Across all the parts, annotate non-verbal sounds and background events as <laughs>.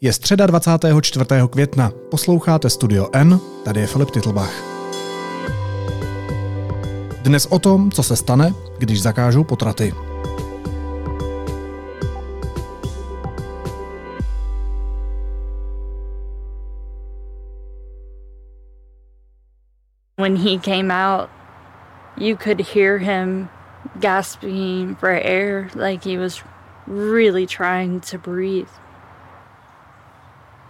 Je středa 24. května. Posloucháte Studio N, tady je Filip Titlbach. Dnes o tom, co se stane, když zakážou potraty. When he came out, you could hear him gasping for air like he was really trying to breathe.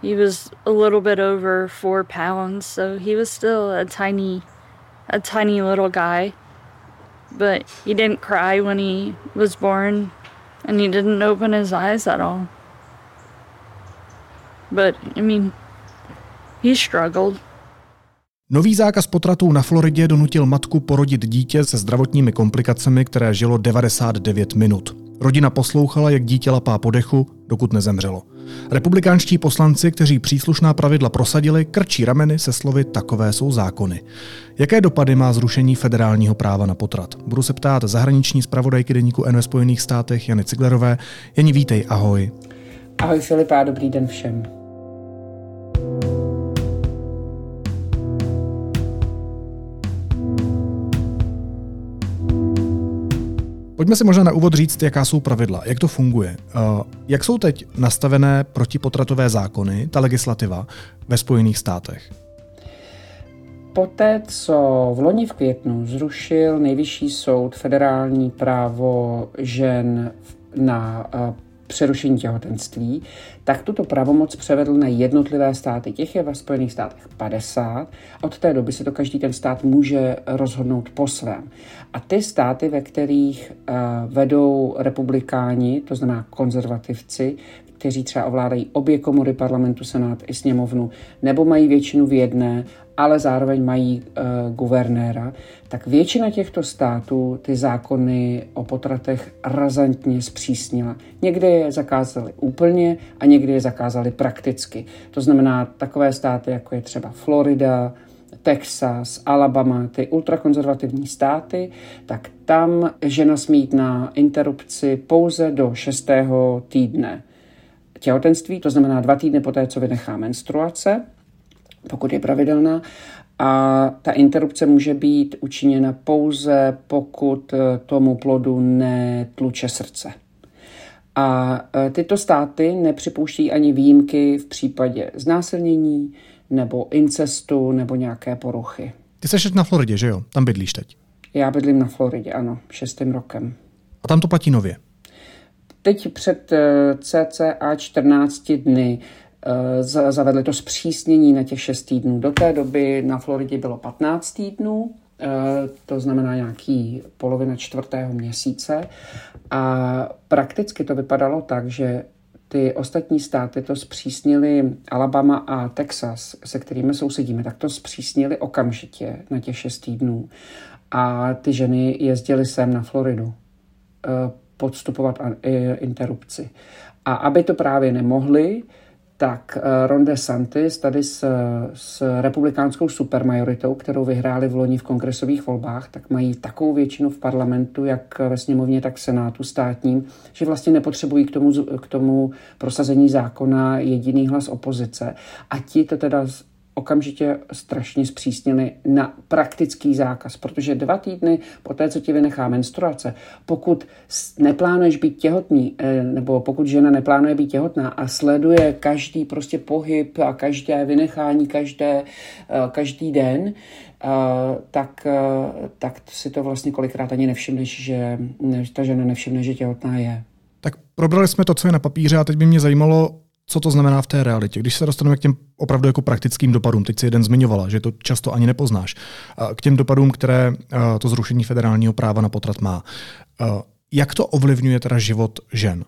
He was a little bit over four pounds, so he was still a tiny, a tiny little guy. But he didn't cry when he was born, and he didn't open his eyes at all. But, I mean, he struggled. Nový zákaz potratů na Floridě donutil matku porodit dítě se zdravotními komplikacemi, které žilo 99 minut. Rodina poslouchala, jak dítě lapá po dechu, dokud nezemřelo. Republikánští poslanci, kteří příslušná pravidla prosadili, krčí rameny se slovy takové jsou zákony. Jaké dopady má zrušení federálního práva na potrat? Budu se ptát zahraniční zpravodajky deníku N ve Spojených státech Jany Ciglerové. Jani, vítej, ahoj. Ahoj Filipa, dobrý den všem. Pojďme si možná na úvod říct, jaká jsou pravidla, jak to funguje. Uh, jak jsou teď nastavené protipotratové zákony, ta legislativa ve Spojených státech? Poté, co v loni v květnu zrušil nejvyšší soud federální právo žen na uh, přerušení těhotenství, tak tuto pravomoc převedl na jednotlivé státy. Těch je ve Spojených státech 50. Od té doby se to každý ten stát může rozhodnout po svém. A ty státy, ve kterých uh, vedou republikáni, to znamená konzervativci, kteří třeba ovládají obě komory parlamentu, senát i sněmovnu, nebo mají většinu v jedné, ale zároveň mají uh, guvernéra, tak většina těchto států ty zákony o potratech razantně zpřísnila. Někdy je zakázali úplně a někdy je zakázali prakticky. To znamená takové státy, jako je třeba Florida, Texas, Alabama, ty ultrakonzervativní státy, tak tam žena smí jít na interrupci pouze do šestého týdne těhotenství, to znamená dva týdny poté, co vynechá menstruace, pokud je pravidelná. A ta interrupce může být učiněna pouze, pokud tomu plodu netluče srdce. A e, tyto státy nepřipouští ani výjimky v případě znásilnění nebo incestu nebo nějaké poruchy. Ty jsi na Floridě, že jo? Tam bydlíš teď. Já bydlím na Floridě, ano, šestým rokem. A tam to platí nově? Teď před e, cca 14 dny zavedli to zpřísnění na těch 6 týdnů. Do té doby na Floridě bylo 15 týdnů, to znamená nějaký polovina čtvrtého měsíce. A prakticky to vypadalo tak, že ty ostatní státy to zpřísnili, Alabama a Texas, se kterými sousedíme, tak to zpřísnili okamžitě na těch šest týdnů. A ty ženy jezdily sem na Floridu eh, podstupovat interrupci. A aby to právě nemohli, tak eh, Ron DeSantis tady s, s republikánskou supermajoritou, kterou vyhráli v loni v kongresových volbách, tak mají takovou většinu v parlamentu, jak ve sněmovně, tak v senátu státním, že vlastně nepotřebují k tomu, k tomu prosazení zákona jediný hlas opozice. A ti to teda okamžitě strašně zpřísnili na praktický zákaz, protože dva týdny po té, co ti vynechá menstruace, pokud neplánuješ být těhotný, eh, nebo pokud žena neplánuje být těhotná a sleduje každý prostě pohyb a každé vynechání každé, eh, každý den, eh, tak, tak si to vlastně kolikrát ani nevšimneš, že ta žena nevšimne, že těhotná je. Tak probrali jsme to, co je na papíře a teď by mě zajímalo, co to znamená v té realitě. Když se dostaneme k těm opravdu jako praktickým dopadům, teď si jeden zmiňovala, že to často ani nepoznáš, k těm dopadům, které to zrušení federálního práva na potrat má. Jak to ovlivňuje teda život žen?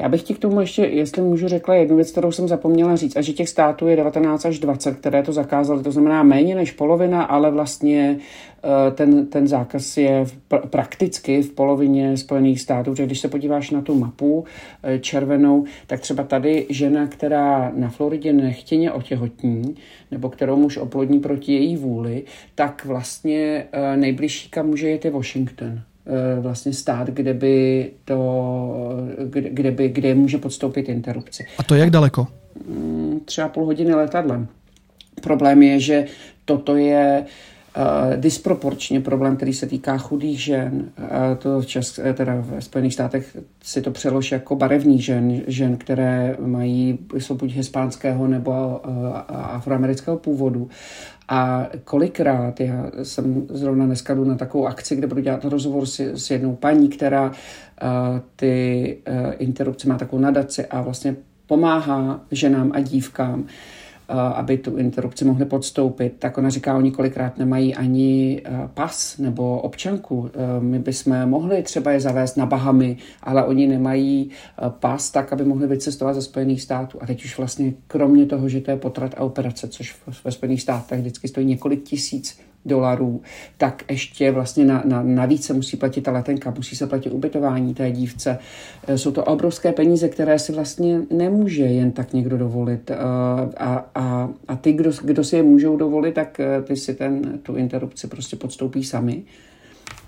Já bych ti k tomu ještě, jestli můžu, řekla jednu věc, kterou jsem zapomněla říct, a že těch států je 19 až 20, které to zakázaly, to znamená méně než polovina, ale vlastně eh, ten, ten zákaz je prakticky v polovině Spojených států, protože když se podíváš na tu mapu eh, červenou, tak třeba tady žena, která na Floridě nechtěně otěhotní, nebo kterou muž oplodní proti její vůli, tak vlastně eh, nejbližší, kam může jít, je Washington. Eh, vlastně stát, kde by to, kde, kde, by, kde může podstoupit interrupci. A to jak daleko? třeba půl hodiny letadlem. Problém je, že toto je uh, disproporčně problém, který se týká chudých žen. Uh, to v Česk, teda v Spojených státech si to přelož jako barevných žen, žen, které mají, jsou buď hispánského nebo uh, afroamerického původu. A kolikrát, já jsem zrovna dneska jdu na takovou akci, kde budu dělat rozhovor s, s jednou paní, která uh, ty uh, interrupce má takovou nadaci a vlastně pomáhá ženám a dívkám, aby tu interrupci mohli podstoupit, tak ona říká, oni kolikrát nemají ani pas nebo občanku. My bychom mohli třeba je zavést na Bahamy, ale oni nemají pas tak, aby mohli vycestovat ze Spojených států. A teď už vlastně kromě toho, že to je potrat a operace, což ve Spojených státech vždycky stojí několik tisíc dolarů, tak ještě vlastně na, na, navíc se musí platit ta letenka, musí se platit ubytování té dívce. Eh, jsou to obrovské peníze, které si vlastně nemůže jen tak někdo dovolit. Eh, a, a, a ty, kdo, kdo si je můžou dovolit, tak eh, ty si ten, tu interrupci prostě podstoupí sami.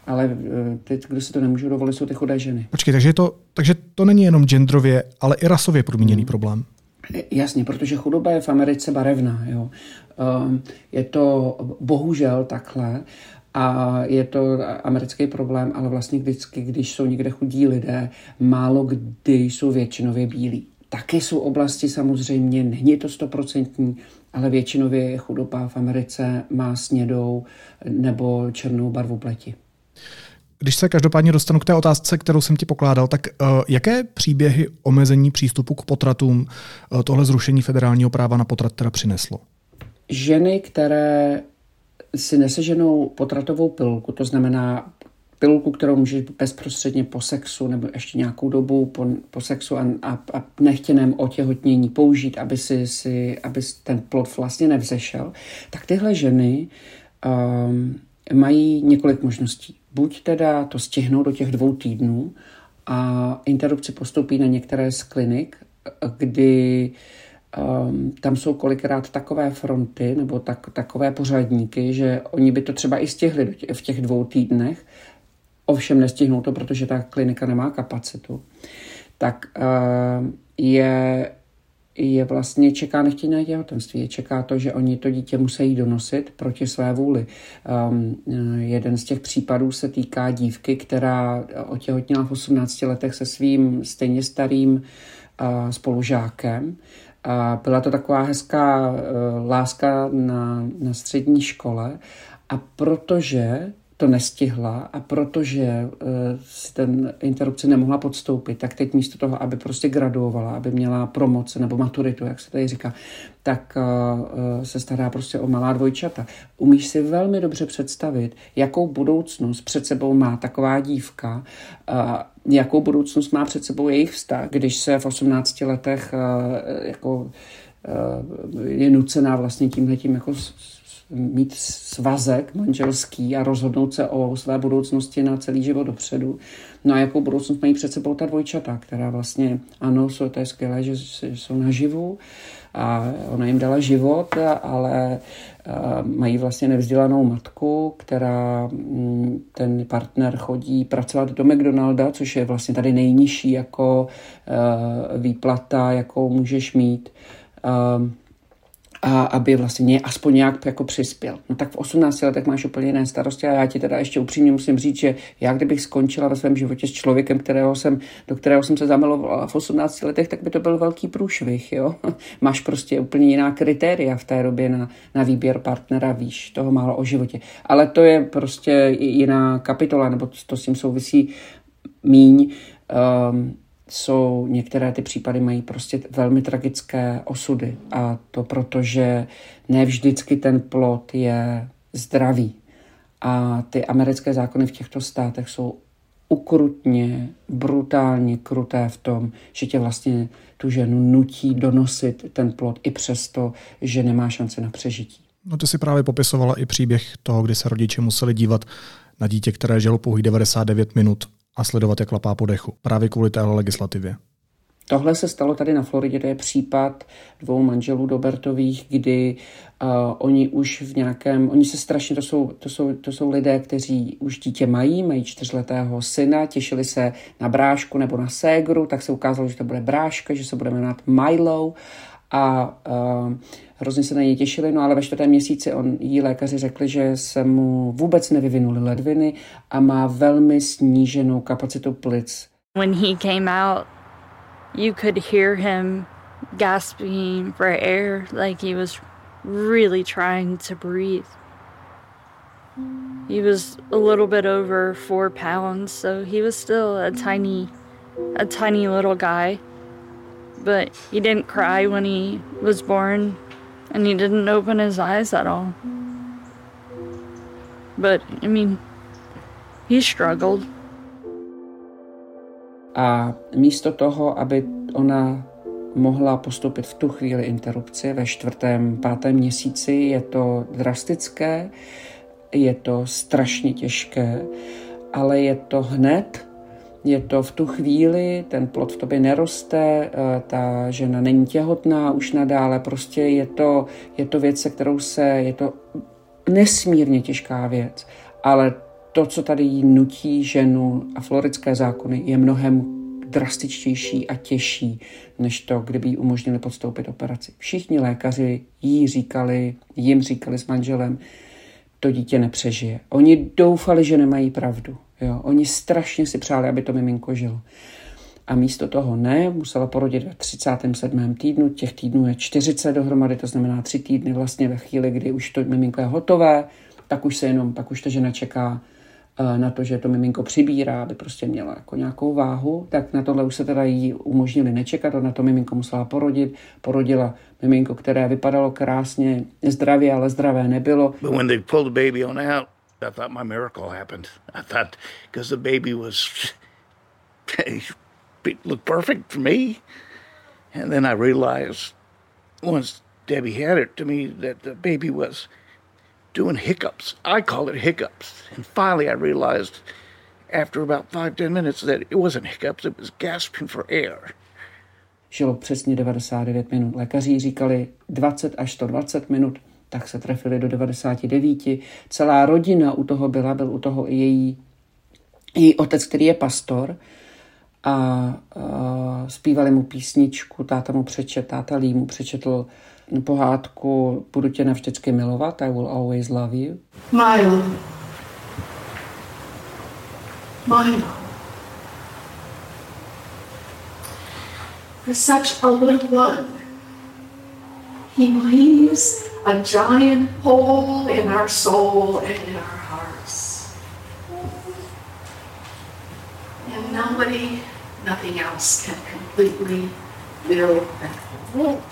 Ale ty, kdo si to nemůžou dovolit, jsou ty chudé ženy. Počkej, takže to, takže to není jenom genderově, ale i rasově podmíněný hmm. problém. Jasně, protože chudoba je v Americe barevná. Jo. Ehm, je to bohužel takhle a je to americký problém, ale vlastně vždycky, když jsou někde chudí lidé, málo kdy jsou většinově bílí. Taky jsou oblasti samozřejmě, není to stoprocentní, ale většinově chudoba v Americe má snědou nebo černou barvu pleti. Když se každopádně dostanu k té otázce, kterou jsem ti pokládal, tak uh, jaké příběhy omezení přístupu k potratům uh, tohle zrušení federálního práva na potrat teda přineslo? ženy, které si neseženou potratovou pilku, to znamená pilku, kterou můžeš bezprostředně po sexu nebo ještě nějakou dobu po, po sexu a, a, a nechtěném otěhotnění použít, aby, si, si, aby ten plod vlastně nevzešel, tak tyhle ženy um, mají několik možností. Buď teda to stihnou do těch dvou týdnů a interrupci postoupí na některé z klinik, kdy um, tam jsou kolikrát takové fronty nebo tak, takové pořadníky, že oni by to třeba i stihli v těch dvou týdnech, ovšem nestihnou to, protože ta klinika nemá kapacitu, tak uh, je, je vlastně čeká nechtěné těhotenství. Je čeká to, že oni to dítě musí donosit proti své vůli. Um, jeden z těch případů se týká dívky, která otěhotnila v 18 letech se svým stejně starým uh, spolužákem a byla to taková hezká uh, láska na, na střední škole. A protože to nestihla a protože uh, si ten interrupci nemohla podstoupit, tak teď místo toho, aby prostě graduovala, aby měla promoce nebo maturitu, jak se tady říká, tak uh, se stará prostě o malá dvojčata. Umíš si velmi dobře představit, jakou budoucnost před sebou má taková dívka, jakou budoucnost má před sebou jejich vztah, když se v 18 letech jako je nucená vlastně tímhletím jako mít svazek manželský a rozhodnout se o své budoucnosti na celý život dopředu. No a jakou budoucnost mají před sebou ta dvojčata, která vlastně, ano, jsou, to je skvělé, že jsou naživu a ona jim dala život, ale mají vlastně nevzdělanou matku, která mm, ten partner chodí pracovat do McDonalda, což je vlastně tady nejnižší jako výplata, jakou můžeš mít a aby vlastně aspoň nějak jako přispěl. No tak v 18 letech máš úplně jiné starosti a já ti teda ještě upřímně musím říct, že já kdybych skončila ve svém životě s člověkem, kterého jsem, do kterého jsem se zamilovala v 18 letech, tak by to byl velký průšvih. Jo? <laughs> máš prostě úplně jiná kritéria v té době na, na výběr partnera, víš toho málo o životě. Ale to je prostě jiná kapitola, nebo to s tím souvisí míň. Um, jsou, některé ty případy mají prostě velmi tragické osudy a to proto, že ne vždycky ten plot je zdravý. A ty americké zákony v těchto státech jsou ukrutně, brutálně kruté v tom, že tě vlastně tu ženu nutí donosit ten plot i přesto, že nemá šance na přežití. No ty si právě popisovala i příběh toho, kdy se rodiče museli dívat na dítě, které žilo pouhých 99 minut a sledovat, jak lapá po dechu. Právě kvůli téhle legislativě. Tohle se stalo tady na Floridě, to je případ dvou manželů Dobertových, kdy uh, oni už v nějakém, oni se strašně, to jsou, to, jsou, to jsou lidé, kteří už dítě mají, mají čtyřletého syna, těšili se na brášku nebo na ségru, tak se ukázalo, že to bude bráška, že se bude jmenovat Milo a uh, hrozně se na něj těšili, no ale ve čtvrtém měsíci on, jí lékaři řekli, že se mu vůbec nevyvinuly ledviny a má velmi sníženou kapacitu plic. When he came out, you could hear him gasping for air like he was really trying to breathe. He was a little bit over four pounds, so he was still a tiny, a tiny little guy. But he didn't cry when he was born, and he didn't open his eyes at all. But, I mean, he struggled. A místo toho, aby ona mohla postoupit v tu chvíli interrupci ve čtvrtém, pátém měsíci, je to drastické, je to strašně těžké, ale je to hned, je to v tu chvíli, ten plod v tobě neroste, eh, ta žena není těhotná už nadále, prostě je to, je to věc, se kterou se, je to nesmírně těžká věc, ale to, co tady jí nutí ženu a floridské zákony, je mnohem drastičtější a těžší, než to, kdyby jí umožnili podstoupit operaci. Všichni lékaři jí říkali, jim říkali s manželem, to dítě nepřežije. Oni doufali, že nemají pravdu. Jo? Oni strašně si přáli, aby to miminko žilo. A místo toho ne, musela porodit ve 37. týdnu, těch týdnů je 40 dohromady, to znamená tři týdny vlastně ve chvíli, kdy už to miminko je hotové, tak už se jenom, pak už ta žena čeká Eh, na to, že to miminko přibírá, aby prostě měla jako nějakou váhu, tak na tohle už se teda jí umožnili nečekat, na to miminko musela porodit. Porodila miminko, které vypadalo krásně, zdravě, ale zdravé nebylo. But when they pulled the baby on out, I thought my miracle happened. I thought, because the baby was, <laughs> it looked perfect for me. And then I realized, once Debbie had it to me, that the baby was doing hiccups. I call it hiccups. And finally, I realized after about five, ten minutes that it wasn't hiccups, it was gasping for air. Žilo přesně 99 minut. Lékaři říkali 20 až 120 minut, tak se trefili do 99. Celá rodina u toho byla, byl u toho i její, její otec, který je pastor a, a zpívali mu písničku, táta mu přečet, táta Lee mu přečetl pohádku Budu tě navždycky milovat, I will always love you. Milo. Milo. For such a little one, he leaves a giant hole in our soul and in our hearts. And nobody, nothing else can completely fill that hole.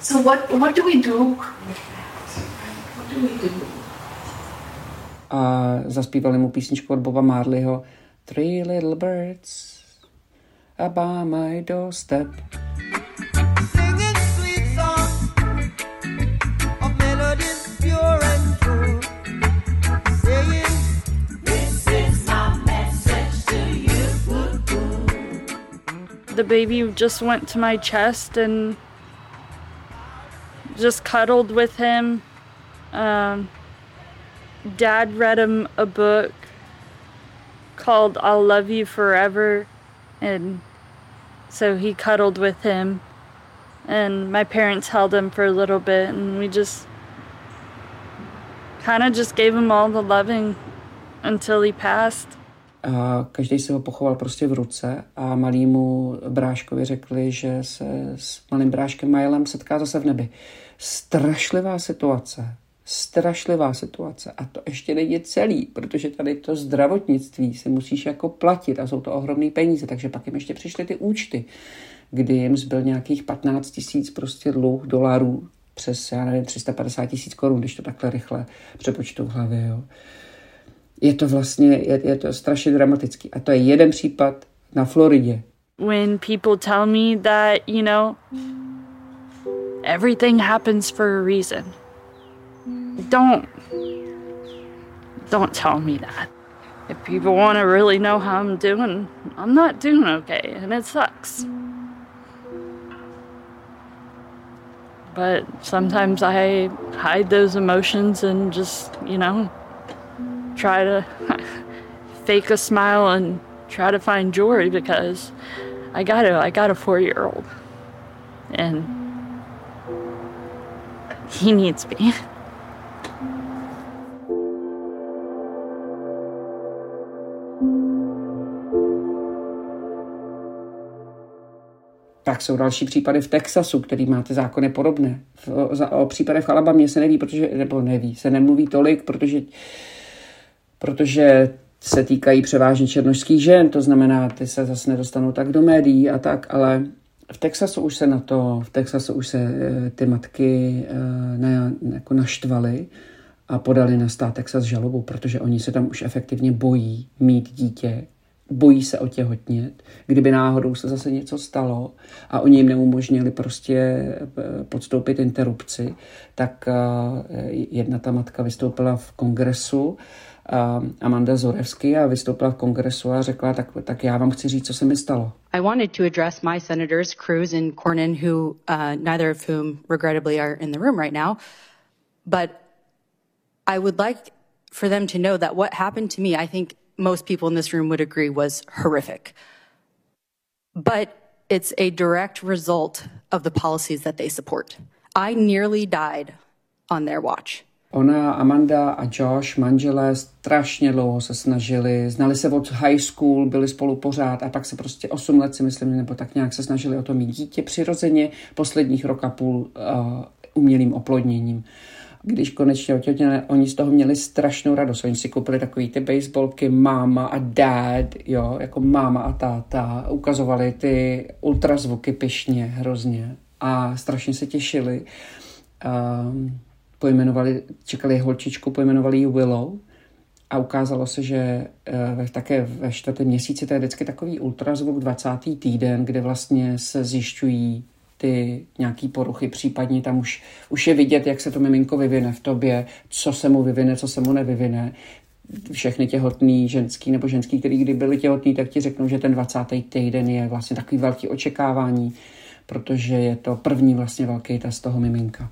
So what, what do we do What do we do? A zaspívali mu písničku od Boba Marleyho Three little birds by my doorstep. The baby just went to my chest and just cuddled with him. Um, Dad read him a book called I'll Love You Forever, and so he cuddled with him. And my parents held him for a little bit, and we just kind of just gave him all the loving until he passed. A každý si ho pochoval prostě v ruce a malýmu bráškovi řekli, že se s malým bráškem Milem setká zase v nebi. Strašlivá situace. Strašlivá situace. A to ještě není celý, protože tady to zdravotnictví si musíš jako platit a jsou to ohromné peníze, takže pak jim ještě přišly ty účty, kdy jim zbyl nějakých 15 tisíc prostě dluh dolarů přes, já nevím, 350 tisíc korun, když to takhle rychle přepočtu v hlavě, jo. Je to vlastně, je, je to strašně dramatický. A to je jeden případ na Floridě. When people tell me that, you know, everything happens for a reason. Don't don't tell me that. If people want to really know how I'm doing, I'm not doing okay and it sucks. But sometimes I hide those emotions and just, you know, try to <laughs> fake a smile and try to find joy because I got a I got a 4-year-old. and he needs me. <laughs> Pak jsou další případy v Texasu, který má ty zákony podobné. O, o případech v Alabamě se neví, protože, nebo neví, se nemluví tolik, protože, protože se týkají převážně černožských žen, to znamená, ty se zase nedostanou tak do médií a tak, ale v Texasu už se na to, v Texasu už se eh, ty matky eh, ne, jako naštvaly a podali na stát Texas žalobu, protože oni se tam už efektivně bojí mít dítě, bojí se otěhotnět, kdyby náhodou se zase něco stalo a oni jim neumožnili prostě eh, podstoupit interrupci, tak jedna ta matka vystoupila v kongresu Amanda Zorevsky a vystoupila v kongresu a řekla, tak, tak já vám chci říct, co se mi stalo. I wanted to address my senators, Cruz and Cornyn, who uh, neither of whom regrettably are in the room right now. But I would like for them to know that what happened to me, I think most people in this room would agree was horrific. But it's a direct result of the policies that they support. I nearly died on their watch. Ona, Amanda a Josh, manželé, strašně dlouho se snažili, znali se od high school, byli spolu pořád a pak se prostě 8 let si myslím, nebo tak nějak se snažili o to mít dítě přirozeně, posledních rok a půl uh, umělým oplodněním. Když konečně otěhotněli, oni z toho měli strašnou radost. Oni si koupili takový ty baseballky máma a dad, jo, jako máma a táta. Ukazovali ty ultrazvuky pyšně, hrozně a strašně se těšili. Um, pojmenovali, čekali holčičku, pojmenovali ji Willow a ukázalo se, že eh, ve, také ve čtvrtém měsíci to je vždycky takový ultrazvuk 20. týden, kde vlastně se zjišťují ty nějaký poruchy, případně tam už, už je vidět, jak se to miminko vyvine v tobě, co se mu vyvine, co se mu nevyvine. Všechny těhotný ženský nebo ženský, který kdy byli těhotný, tak ti řeknou, že ten 20. týden je vlastně takový velký očekávání, protože je to první vlastně velký test toho miminka.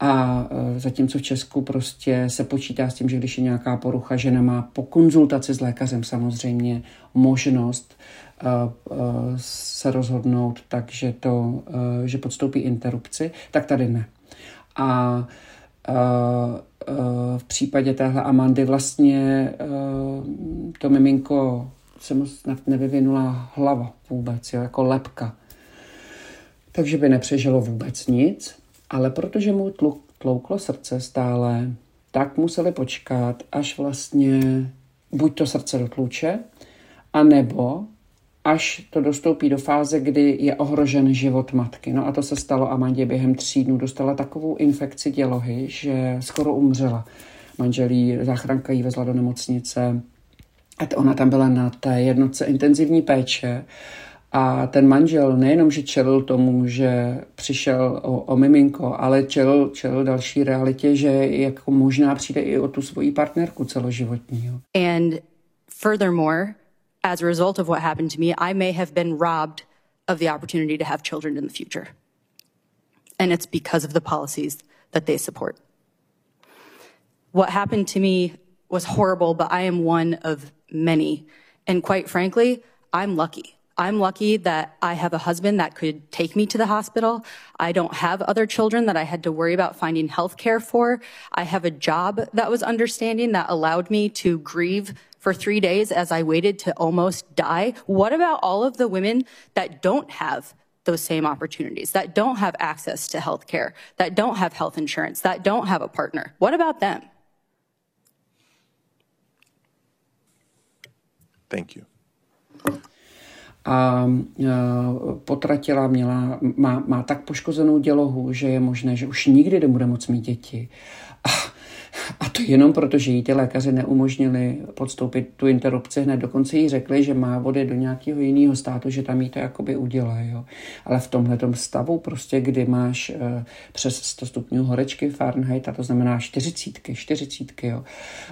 A e, zatímco v Česku prostě se počítá s tím, že když je nějaká porucha, žena má po konzultaci s lékařem samozřejmě možnost se rozhodnout tak, že, to, že podstoupí interrupci, tak tady ne. A v případě téhle Amandy vlastně to miminko se mu snad nevyvinula hlava vůbec, jo, jako lepka. Takže by nepřežilo vůbec nic ale protože mu tlouklo srdce stále, tak museli počkat, až vlastně buď to srdce dotluče, anebo až to dostoupí do fáze, kdy je ohrožen život matky. No a to se stalo Amandě během tří dnů. Dostala takovou infekci dělohy, že skoro umřela. Manželí, záchranka jí vezla do nemocnice. A ona tam byla na té jednotce intenzivní péče a ten manžel nejenom, že čelil tomu, že přišel o, o miminko, ale čelil, čelil další realitě, že jako možná přijde i o tu svoji partnerku celoživotní. And furthermore, as a result of what happened to me, I may have been robbed of the opportunity to have children in the future. And it's because of the policies that they support. What happened to me was horrible, but I am one of many. And quite frankly, I'm lucky. I'm lucky that I have a husband that could take me to the hospital. I don't have other children that I had to worry about finding health care for. I have a job that was understanding that allowed me to grieve for three days as I waited to almost die. What about all of the women that don't have those same opportunities, that don't have access to health care, that don't have health insurance, that don't have a partner? What about them? Thank you. a potratila, měla, má, má tak poškozenou dělohu, že je možné, že už nikdy nebude moc mít děti. A, a to jenom proto, že jí ty lékaři neumožnili podstoupit tu interrupci hned. Dokonce jí řekli, že má vody do nějakého jiného státu, že tam jí to jakoby udělají. Jo. Ale v tomhle stavu prostě, kdy máš uh, přes 100 stupňů horečky Fahrenheit, a to znamená čtyřicítky, čtyřicítky, jo,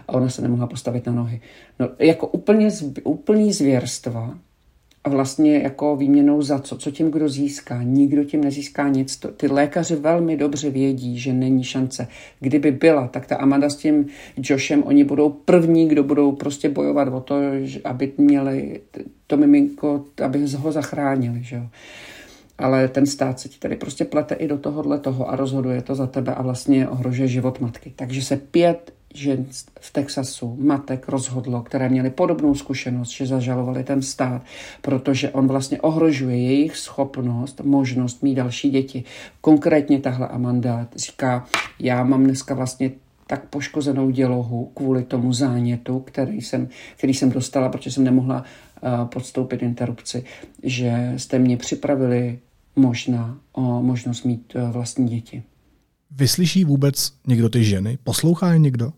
a ona se nemohla postavit na nohy. No, jako úplně, úplný zvěrstva, vlastně jako výměnou za co, co tím kdo získá. Nikdo tím nezíská nic. To, ty lékaři velmi dobře vědí, že není šance. Kdyby byla, tak ta Amanda s tím Joshem, oni budou první, kdo budou prostě bojovat o to, aby měli to miminko, aby ho zachránili. Že jo. Ale ten stát se ti tady prostě plete i do tohohle toho a rozhoduje to za tebe a vlastně ohrožuje život matky. Takže se pět žen v Texasu, matek rozhodlo, které měly podobnou zkušenost, že zažalovali ten stát, protože on vlastně ohrožuje jejich schopnost, možnost mít další děti. Konkrétně tahle Amanda říká, já mám dneska vlastně tak poškozenou dělohu kvůli tomu zánětu, který jsem, který jsem dostala, protože jsem nemohla uh, podstoupit interrupci, že jste mě připravili možná o možnost mít uh, vlastní děti. Vyslyší vůbec někdo ty ženy? Poslouchá je někdo?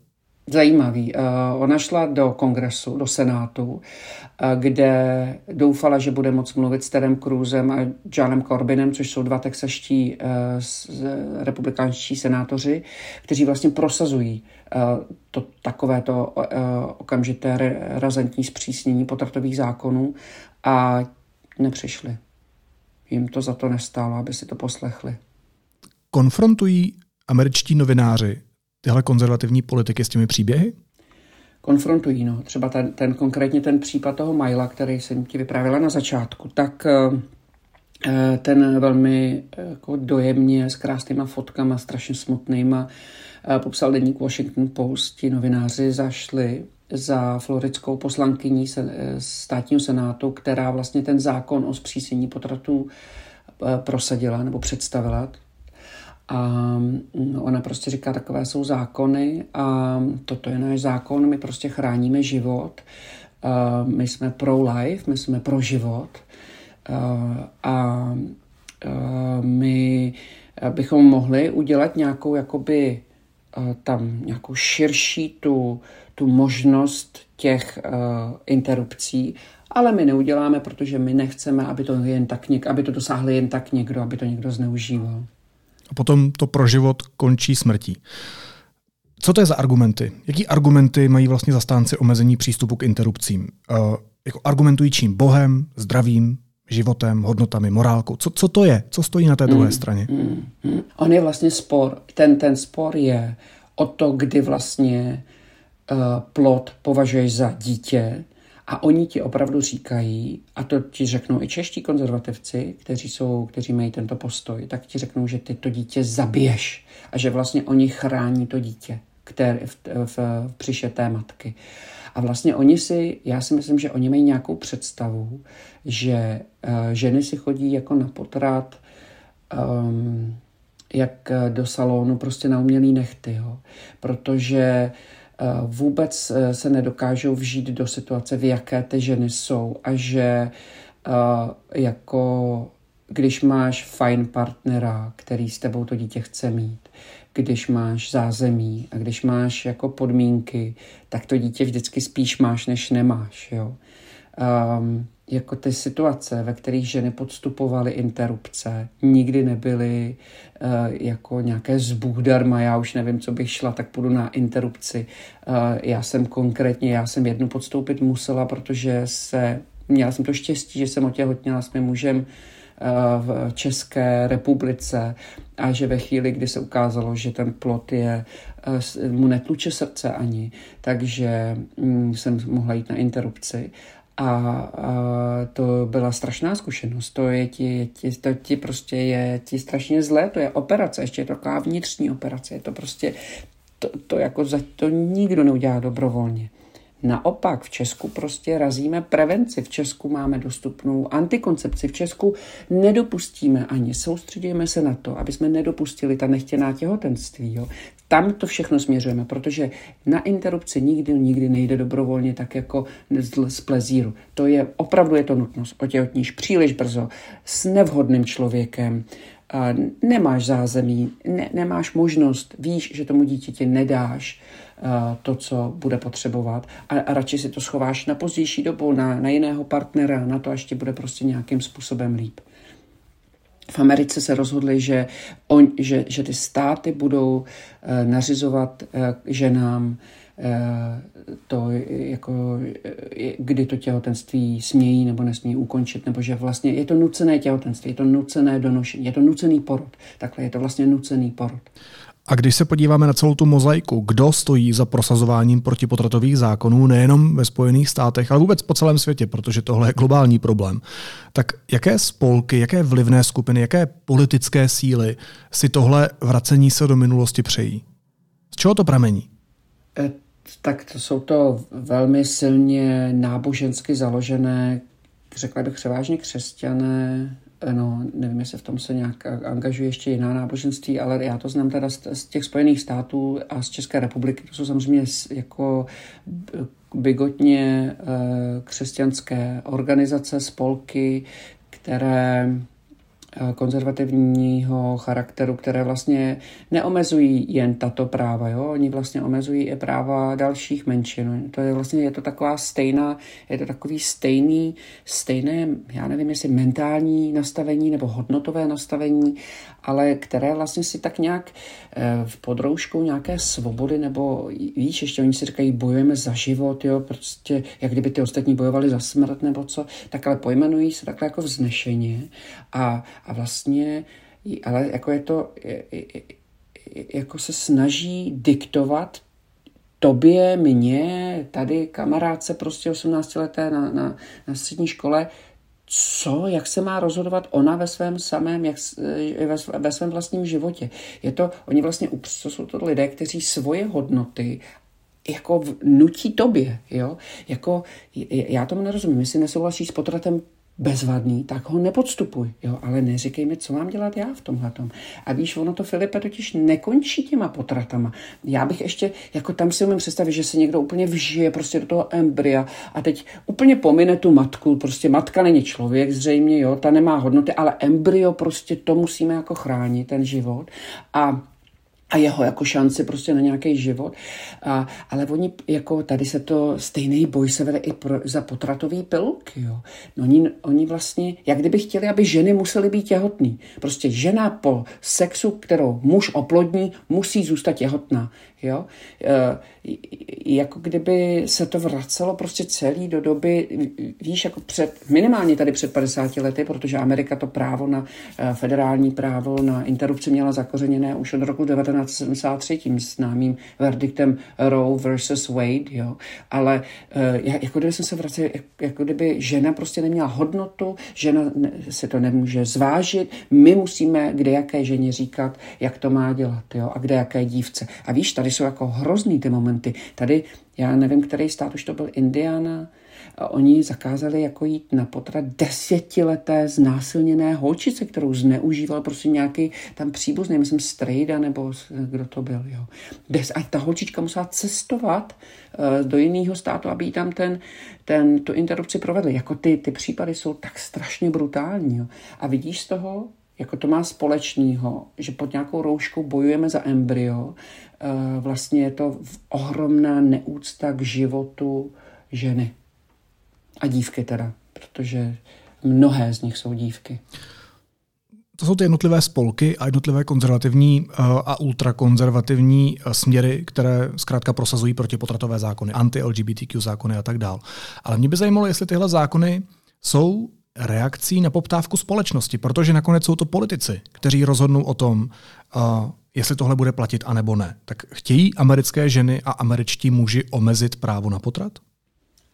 Zajímavý. Uh, ona šla do kongresu, do senátu, uh, kde doufala, že bude moc mluvit s Tedem Cruzem a Johnem Corbynem, což jsou dva texaští republikánští senátoři, kteří vlastně prosazují to, takovéto okamžité razantní zpřísnění potratových zákonů a nepřišli. Jim to za to nestálo, aby si to poslechli. Konfrontují američtí novináři tyhle konzervativní politiky s těmi příběhy? Konfrontují, no. Třeba ten, ten konkrétně ten případ toho Majla, který jsem ti vyprávěla na začátku, tak eh, eh, ten velmi eh, jako dojemně s krásnýma fotkama, strašně smutnýma popsal deník Washington Post. Ti novináři zašli za floridskou poslankyní státního senátu, která vlastně ten zákon o zpřísnění potratů prosadila nebo představila. A mm, ona prostě říká, takové jsou zákony a toto je náš zákon, my prostě chráníme život. A my jsme pro life, my jsme pro život. A my bychom mohli udělat nějakou jakoby tam nějakou širší tu, tu možnost těch uh, interrupcí, ale my neuděláme, protože my nechceme, aby to, jen tak něk, aby to dosáhli jen tak někdo, aby to někdo zneužíval a potom to pro život končí smrtí. Co to je za argumenty? Jaký argumenty mají vlastně zastánci omezení přístupu k interrupcím? Uh, jako argumentují čím? Bohem, zdravím, životem, hodnotami, morálkou. Co, co to je? Co stojí na té druhé mm, straně? Mm, mm. On je vlastně spor. Ten, ten spor je o to, kdy vlastně uh, plod považuješ za dítě a oni ti opravdu říkají, a to ti řeknou i čeští konzervativci, kteří, jsou, kteří mají tento postoj, tak ti řeknou, že ty to dítě zabiješ a že vlastně oni chrání to dítě které, v, v, v přiše té matky. A vlastně oni si, já si myslím, že oni mají nějakou představu, že uh, ženy si chodí jako na potrat, um, jak do salonu, prostě na umělý nechty, jo. protože uh, Eh, vůbec eh, se nedokážou vžít do situace, v jaké ty ženy jsou a že eh, jako když máš fajn partnera, který s tebou to dítě chce mít, když máš zázemí a když máš jako podmínky, tak to dítě vždycky spíš máš, než nemáš. Jo? Um, jako ty situace, ve kterých ženy podstupovaly interrupce, nikdy nebyly uh, jako nějaké zbůh darma, já už nevím, co bych šla, tak půjdu na interrupci. Uh, já jsem konkrétně, já jsem jednu podstoupit musela, protože se, měla jsem to štěstí, že jsem otěhotněla s mým mužem uh, v České republice a že ve chvíli, kdy se ukázalo, že ten plot je, mu netluče srdce ani, takže mm, jsem mohla jít na interrupci a, a to byla strašná zkušenost. To je ti, ti, to ti prostě je ti strašně zlé, to je operace, ještě je to taková vnitřní operace. Je to prostě, to, to jako za, to nikdo neudělá dobrovolně. Naopak v Česku prostě razíme prevenci. V Česku máme dostupnou antikoncepci. V Česku nedopustíme ani, soustředíme se na to, aby jsme nedopustili ta nechtěná těhotenství. Jo tam to všechno směřujeme, protože na interrupci nikdy, nikdy nejde dobrovolně tak jako z, plezíru. To je, opravdu je to nutnost. Otěhotníš příliš brzo s nevhodným člověkem, nemáš zázemí, ne, nemáš možnost, víš, že tomu dítěti nedáš to, co bude potřebovat. A, a radši si to schováš na pozdější dobu, na, na jiného partnera, na to, až ti bude prostě nějakým způsobem líp. V Americe se rozhodli, že, on, že, že ty státy budou uh, nařizovat uh, ženám to, jako, kdy to těhotenství smějí nebo nesmějí ukončit, nebo že vlastně je to nucené těhotenství, je to nucené donošení, je to nucený porod. Takhle je to vlastně nucený porod. A když se podíváme na celou tu mozaiku, kdo stojí za prosazováním protipotratových zákonů nejenom ve Spojených státech, ale vůbec po celém světě, protože tohle je globální problém, tak jaké spolky, jaké vlivné skupiny, jaké politické síly si tohle vracení se do minulosti přejí? Z čeho to pramení? E, tak to jsou to velmi silně nábožensky založené, řekla bych převážně křesťané, no, nevím, jestli v tom se nějak angažuje ještě jiná náboženství, ale já to znám teda z, z těch Spojených států a z České republiky. To jsou samozřejmě jako bigotně eh, křesťanské organizace, spolky, které Eh, konzervativního charakteru, které vlastně neomezují jen tato práva, jo? oni vlastně omezují i práva dalších menšin. To je vlastně, je to taková stejná, je to takový stejný, stejné, já nevím, jestli mentální nastavení nebo hodnotové nastavení, ale které vlastně si tak nějak eh, v podroužku nějaké svobody, nebo víš, ještě oni si říkají, bojujeme za život, jo, prostě jak kdyby ty ostatní bojovali za smrt nebo co, tak ale pojmenují se takhle jako vznešeně a, a vlastně, ale jako je to, jako se snaží diktovat tobě, mně, tady kamarádce prostě 18 leté na, na, na střední škole, co, jak se má rozhodovat ona ve svém samém, jak, eh, ve, ve svém vlastním životě. Je to, oni vlastně, to jsou to lidé, kteří svoje hodnoty jako nutí tobě, jo, jako já tomu nerozumím, jestli nesouhlasíš s potratem bezvadný, tak ho nepodstupuj, jo, ale neříkej mi, co mám dělat já v tomhle. A víš, ono to Filipe totiž nekončí těma potratama. Já bych ještě, jako tam si umím představit, že se někdo úplně vžije prostě do toho embrya a teď úplně pomine tu matku, prostě matka není člověk zřejmě, jo, ta nemá hodnoty, ale embryo prostě to musíme jako chránit, ten život. A a jeho jako šanci prostě na nějaký život. A, ale oni, jako tady se to, stejný boj se vede i pro, za potratový pilky, jo. No oni, oni vlastně, jak kdyby chtěli, aby ženy musely být těhotný. Prostě žena po sexu, kterou muž oplodní, musí zůstat těhotná. Jo? E, jako kdyby se to vracelo prostě celý do doby, víš, jako před, minimálně tady před 50 lety, protože Amerika to právo na e, federální právo na interrupci měla zakořeněné už od roku 1973 tím známým verdiktem Roe versus Wade, jo? ale e, jako kdyby jsem se vracel, jako kdyby žena prostě neměla hodnotu, žena se to nemůže zvážit, my musíme kde jaké ženě říkat, jak to má dělat, jo? a kde jaké dívce. A víš, tady jsou jako hrozný ty momenty. Tady, já nevím, který stát už to byl, Indiana, a oni zakázali jako jít na potrat desetileté znásilněné holčice, kterou zneužíval prostě nějaký tam příbuzný, myslím Strejda nebo kdo to byl. Jo. Des, a ta holčička musela cestovat uh, do jiného státu, aby tam ten, ten, tu interrupci provedli. Jako ty, ty případy jsou tak strašně brutální. Jo. A vidíš z toho, jako to má společného, že pod nějakou rouškou bojujeme za embryo, eh, vlastně je to ohromná neúcta k životu ženy. A dívky teda, protože mnohé z nich jsou dívky. To jsou ty jednotlivé spolky a jednotlivé konzervativní eh, a ultrakonzervativní eh, směry, které zkrátka prosazují protipotratové zákony, anti-LGBTQ zákony a tak dál. Ale mě by zajímalo, jestli tyhle zákony jsou reakcí na poptávku společnosti, protože nakonec jsou to politici, kteří rozhodnou o tom, uh, jestli tohle bude platit a nebo ne. Tak chtějí americké ženy a američtí muži omezit právo na potrat?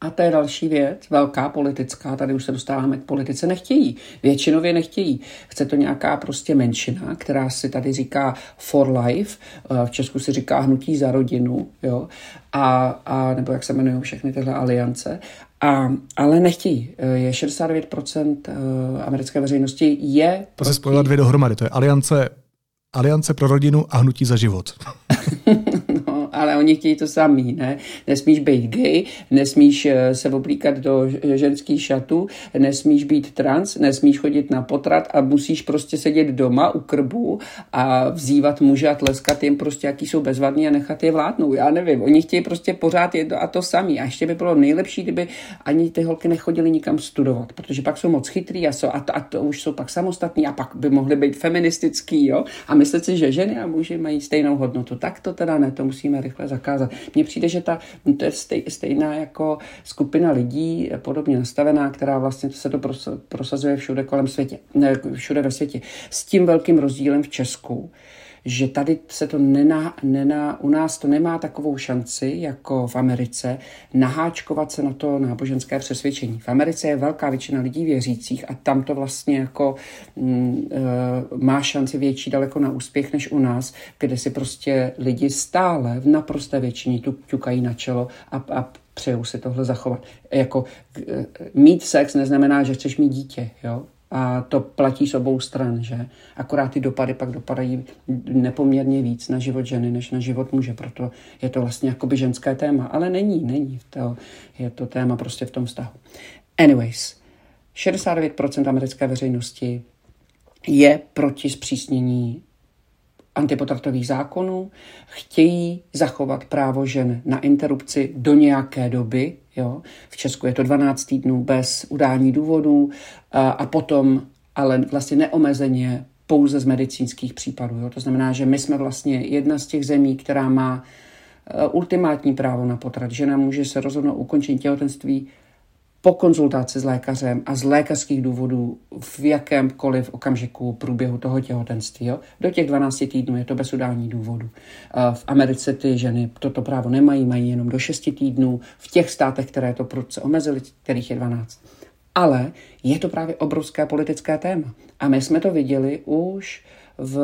A to je další věc, velká politická, tady už se dostáváme k politice, nechtějí. Většinově nechtějí. Chce to nějaká prostě menšina, která si tady říká for life, eh, v Česku si říká hnutí za rodinu, jo, a, a nebo jak se jmenují všechny tyhle aliance. A, ale nechtějí. Eh, je 69% eh, americké veřejnosti je... To se spojila dvě dohromady. To je aliance, aliance pro rodinu a hnutí za život. <laughs> ale oni chtějí to samý, ne? Nesmíš být gay, nesmíš eh, se oblíkat do ženský šatu, nesmíš být trans, nesmíš chodit na potrat a musíš prostě sedět doma u krbu a vzývat muže a tleskat jim prostě, jaký jsou bezvadní a nechat je vládnout. Já nevím, oni chtějí prostě pořád jedno a to samý. A ještě by bylo nejlepší, kdyby ani ty holky nechodily nikam studovat, protože pak jsou moc chytrý a, jsou, a, to, a to už jsou pak samostatní a pak by mohly být feministický, jo? A myslet si, že ženy a muži mají stejnou hodnotu. Tak to teda ne, to musíme rychle zakázat. Mně přijde, že ta, to je stej, stejná jako skupina lidí, podobně nastavená, která vlastně se to prosazuje všude kolem světě, ne, všude ve světě. S tím velkým rozdílem v Česku, že tady se to nená, nená, u nás to nemá takovou šanci, jako v Americe, naháčkovat se na to náboženské přesvědčení. V Americe je velká většina lidí věřících a tam to vlastně jako mm, e, má šanci větší daleko na úspěch než u nás, kde si prostě lidi stále v naprosté většině tu ťukají na čelo a, a přejou si tohle zachovat. Jako e, mít sex neznamená, že chceš mít dítě, jo? A to platí s obou stran, že? Akorát ty dopady pak dopadají nepoměrně víc na život ženy, než na život muže. Proto je to vlastně jakoby ženské téma. Ale není, není. To, je to téma prostě v tom vztahu. Anyways, 69% americké veřejnosti je proti zpřísnění antipotratových zákonů, chtějí zachovat právo žen na interrupci do nějaké doby. Jo? V Česku je to 12 týdnů bez udání důvodů a, a potom ale vlastně neomezeně pouze z medicínských případů. Jo? To znamená, že my jsme vlastně jedna z těch zemí, která má e, ultimátní právo na potrat. Žena může se rozhodnout ukončení těhotenství po konzultaci s lékařem a z lékařských důvodů v jakémkoliv okamžiku průběhu toho těhotenství. Jo? Do těch 12 týdnů je to bez udání důvodu. V Americe ty ženy toto právo nemají, mají jenom do 6 týdnů. V těch státech, které to prudce omezily, kterých je 12. Ale je to právě obrovské politické téma. A my jsme to viděli už v,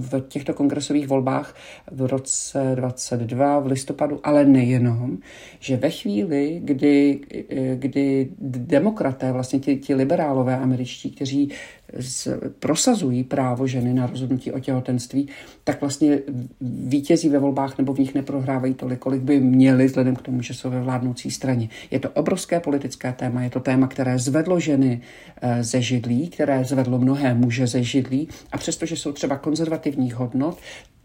v těchto kongresových volbách v roce 22 v listopadu, ale nejenom, že ve chvíli, kdy, kdy demokraté, vlastně ti, ti liberálové američtí, kteří prosazují právo ženy na rozhodnutí o těhotenství, tak vlastně vítězí ve volbách nebo v nich neprohrávají tolik, kolik by měli, vzhledem k tomu, že jsou ve vládnoucí straně. Je to obrovské politické téma, je to téma, které zvedlo ženy eh, ze židlí, které zvedlo mnohé muže ze židlí a přestože jsou třeba konzervativních hodnot,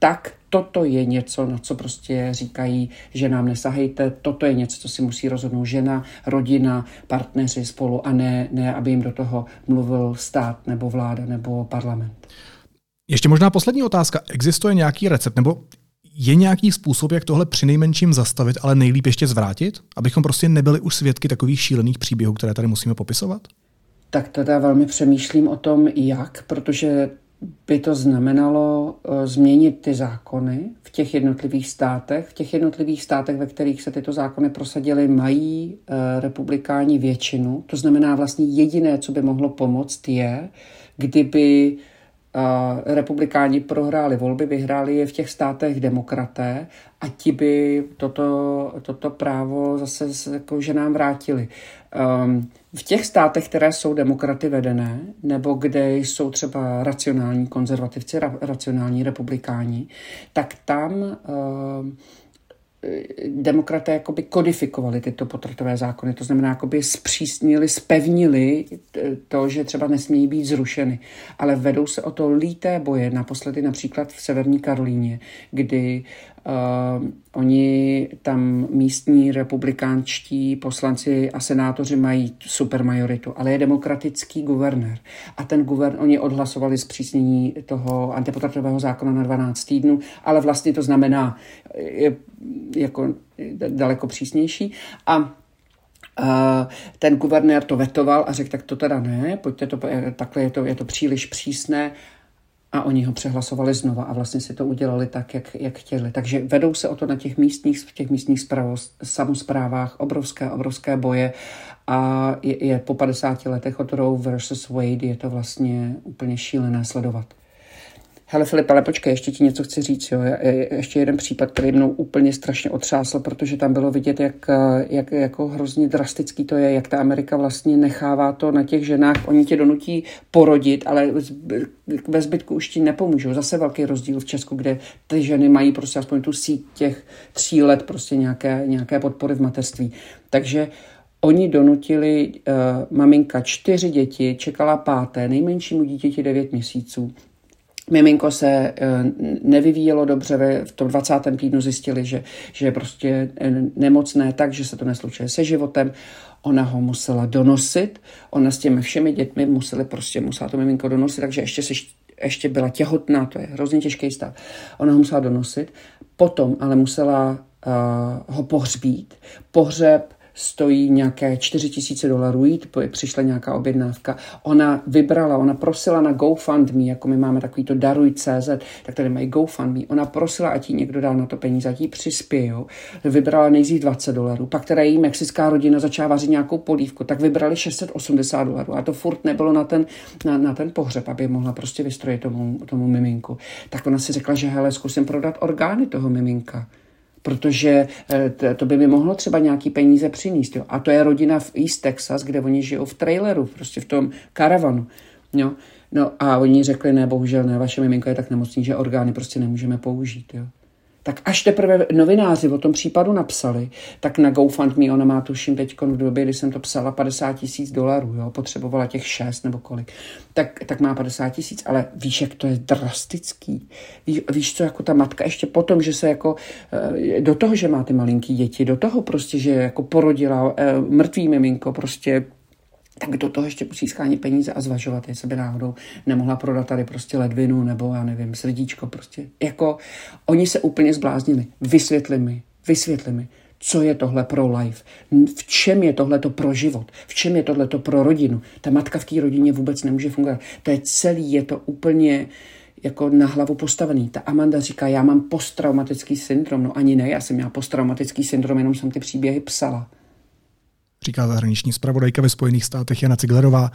tak toto je něco, na co prostě říkají, že nám nesahejte, toto je něco, co si musí rozhodnout žena, rodina, partneři spolu a ne, ne aby jim do toho mluvil stát nebo vláda nebo parlament. Ještě možná poslední otázka. Existuje nějaký recept nebo je nějaký způsob, jak tohle přinejmenším zastavit, ale nejlíp ještě zvrátit? Abychom prostě nebyli už svědky takových šílených příběhů, které tady musíme popisovat? Tak teda velmi přemýšlím o tom, jak, protože by to znamenalo eh, změnit ty zákony v těch jednotlivých státech. V těch jednotlivých státech, ve kterých se tyto zákony prosadily, mají eh, republikáni většinu. To znamená vlastně jediné, co by mohlo pomoct, je, kdyby republikáni prohráli volby, vyhráli je v těch státech demokraté a ti by toto, toto právo zase jako, že nám vrátili. Um, v těch státech, které jsou demokraty vedené, nebo kde jsou třeba racionální konzervativci, ra, racionální republikáni, tak tam uh, demokraté jakoby kodifikovali tyto potratové zákony, to znamená jakoby zpřísnili, spevnili to, že třeba nesmějí být zrušeny. Ale vedou se o to líté boje, naposledy například v Severní Karolíně, kdy Uh, oni tam místní republikánští poslanci a senátoři mají supermajoritu, ale je demokratický guvernér. A ten guvernér, oni odhlasovali zpřísnění toho antipotratového zákona na 12 týdnů, ale vlastně to znamená je jako daleko přísnější. A Uh, ten guvernér to vetoval a řekl, tak to teda ne, pojďte to, takhle je to, je to příliš přísné a oni ho přehlasovali znova a vlastně si to udělali tak, jak, jak chtěli. Takže vedou se o to na těch místních, v těch místních samozprávách obrovské, obrovské boje a je, je po 50 letech od Roe versus Wade je to vlastně úplně šílené sledovat. Hele Filip, ale počkej, ještě ti něco chci říct. Jo. Ještě jeden případ, který mnou úplně strašně otřásl, protože tam bylo vidět, jak, jak jako hrozně drastický to je, jak ta Amerika vlastně nechává to na těch ženách. Oni tě donutí porodit, ale ve zbytku už ti nepomůžou. Zase velký rozdíl v Česku, kde ty ženy mají prostě aspoň tu síť těch tří let prostě nějaké, nějaké podpory v mateřství. Takže Oni donutili uh, maminka čtyři děti, čekala páté, nejmenšímu dítěti devět měsíců. Miminko se eh, nevyvíjelo dobře, v tom 20. týdnu zjistili, že, že je prostě eh, nemocné tak, že se to neslučuje se životem. Ona ho musela donosit, ona s těmi všemi dětmi museli prostě, musela to miminko donosit, takže ještě, se, ještě byla těhotná, to je hrozně těžký stav. Ona ho musela donosit, potom ale musela uh, ho pohřbít. Pohřeb stojí nějaké 4 tisíce dolarů, jít, přišla nějaká objednávka. Ona vybrala, ona prosila na GoFundMe, jako my máme takový to daruj CZ, tak tady mají GoFundMe. Ona prosila, ať jí někdo dal na to peníze, ať jí přispějou. Vybrala nejdřív 20 dolarů, pak teda její mexická rodina začala vařit nějakou polívku, tak vybrali 680 dolarů a to furt nebylo na ten, na, na ten pohřeb, aby mohla prostě vystrojit tomu, tomu miminku. Tak ona si řekla, že hele, zkusím prodat orgány toho miminka protože eh, to by mi mohlo třeba nějaký peníze přinést. Jo. A to je rodina v East Texas, kde oni žijou v traileru, prostě v tom karavanu. Jo. No a oni řekli, ne, bohužel ne, vaše miminko je tak nemocný, že orgány prostě nemůžeme použít. Jo tak až teprve novináři o tom případu napsali, tak na GoFundMe, ona má tuším teď v době, kdy jsem to psala, 50 tisíc dolarů, jo, potřebovala těch 6 nebo kolik, tak, tak má 50 tisíc, ale víš, jak to je drastický. Ví, víš co, jako ta matka ještě potom, že se jako eh, do toho, že má ty malinký děti, do toho prostě, že jako porodila eh, mrtvý miminko, prostě tak do toho ještě musí schánit peníze a zvažovat, jestli by náhodou nemohla prodat tady prostě ledvinu nebo já nevím, srdíčko prostě. Jako oni se úplně zbláznili. Vysvětli mi, vysvětli mi, co je tohle pro life, v čem je tohle to pro život, v čem je tohle to pro rodinu. Ta matka v té rodině vůbec nemůže fungovat. To je celý, je to úplně jako na hlavu postavený. Ta Amanda říká, já mám posttraumatický syndrom. No ani ne, já jsem měla posttraumatický syndrom, jenom jsem ty příběhy psala říká zahraniční zpravodajka ve Spojených státech Jana Ciglerová.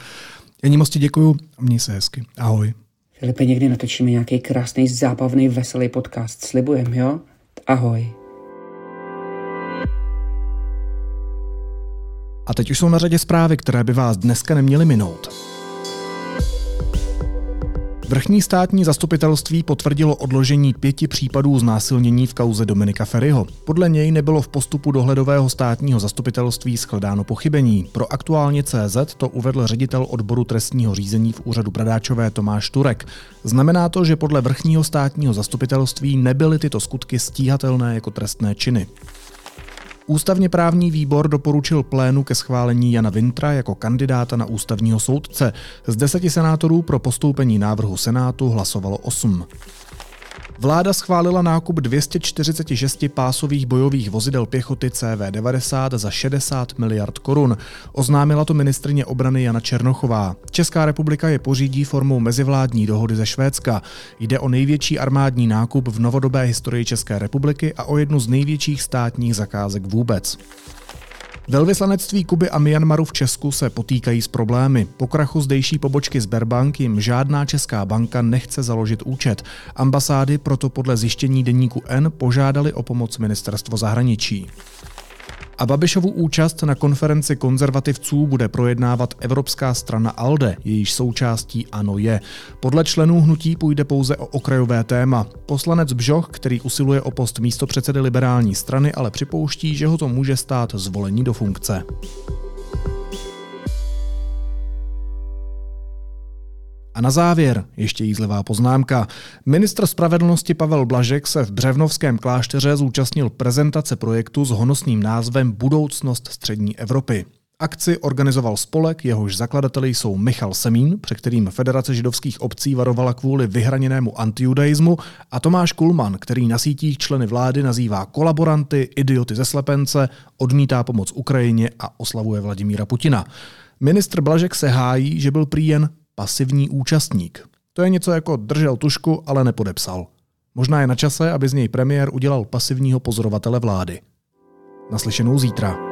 Janí moc ti děkuju a měj se hezky. Ahoj. Filipe, někdy natočíme nějaký krásný, zábavný, veselý podcast. Slibujem, jo? Ahoj. A teď už jsou na řadě zprávy, které by vás dneska neměly minout. Vrchní státní zastupitelství potvrdilo odložení pěti případů znásilnění v kauze Dominika Ferryho. Podle něj nebylo v postupu dohledového státního zastupitelství shledáno pochybení. Pro aktuálně CZ to uvedl ředitel odboru trestního řízení v úřadu Bradáčové Tomáš Turek. Znamená to, že podle vrchního státního zastupitelství nebyly tyto skutky stíhatelné jako trestné činy. Ústavně právní výbor doporučil plénu ke schválení Jana Vintra jako kandidáta na ústavního soudce. Z deseti senátorů pro postoupení návrhu Senátu hlasovalo 8. Vláda schválila nákup 246 pásových bojových vozidel pěchoty CV-90 za 60 miliard korun. Oznámila to ministrně obrany Jana Černochová. Česká republika je pořídí formou mezivládní dohody ze Švédska. Jde o největší armádní nákup v novodobé historii České republiky a o jednu z největších státních zakázek vůbec. Velvyslanectví Kuby a Myanmaru v Česku se potýkají s problémy. Po krachu zdejší pobočky Sberbank jim žádná česká banka nechce založit účet. Ambasády proto podle zjištění deníku N požádali o pomoc ministerstvo zahraničí. A Babišovu účast na konferenci konzervativců bude projednávat Evropská strana ALDE, jejíž součástí ANO je. Podle členů hnutí půjde pouze o okrajové téma. Poslanec Bžoch, který usiluje o post místo předsedy liberální strany, ale připouští, že ho to může stát zvolení do funkce. A na závěr ještě jízlivá poznámka. Ministr spravedlnosti Pavel Blažek se v Břevnovském klášteře zúčastnil prezentace projektu s honosným názvem Budoucnost střední Evropy. Akci organizoval spolek, jehož zakladateli jsou Michal Semín, před kterým Federace židovských obcí varovala kvůli vyhraněnému antijudaismu, a Tomáš Kulman, který na sítích členy vlády nazývá kolaboranty, idioty ze slepence, odmítá pomoc Ukrajině a oslavuje Vladimíra Putina. Ministr Blažek se hájí, že byl prý jen pasivní účastník. To je něco jako držel tušku, ale nepodepsal. Možná je na čase, aby z něj premiér udělal pasivního pozorovatele vlády. Naslyšenou zítra.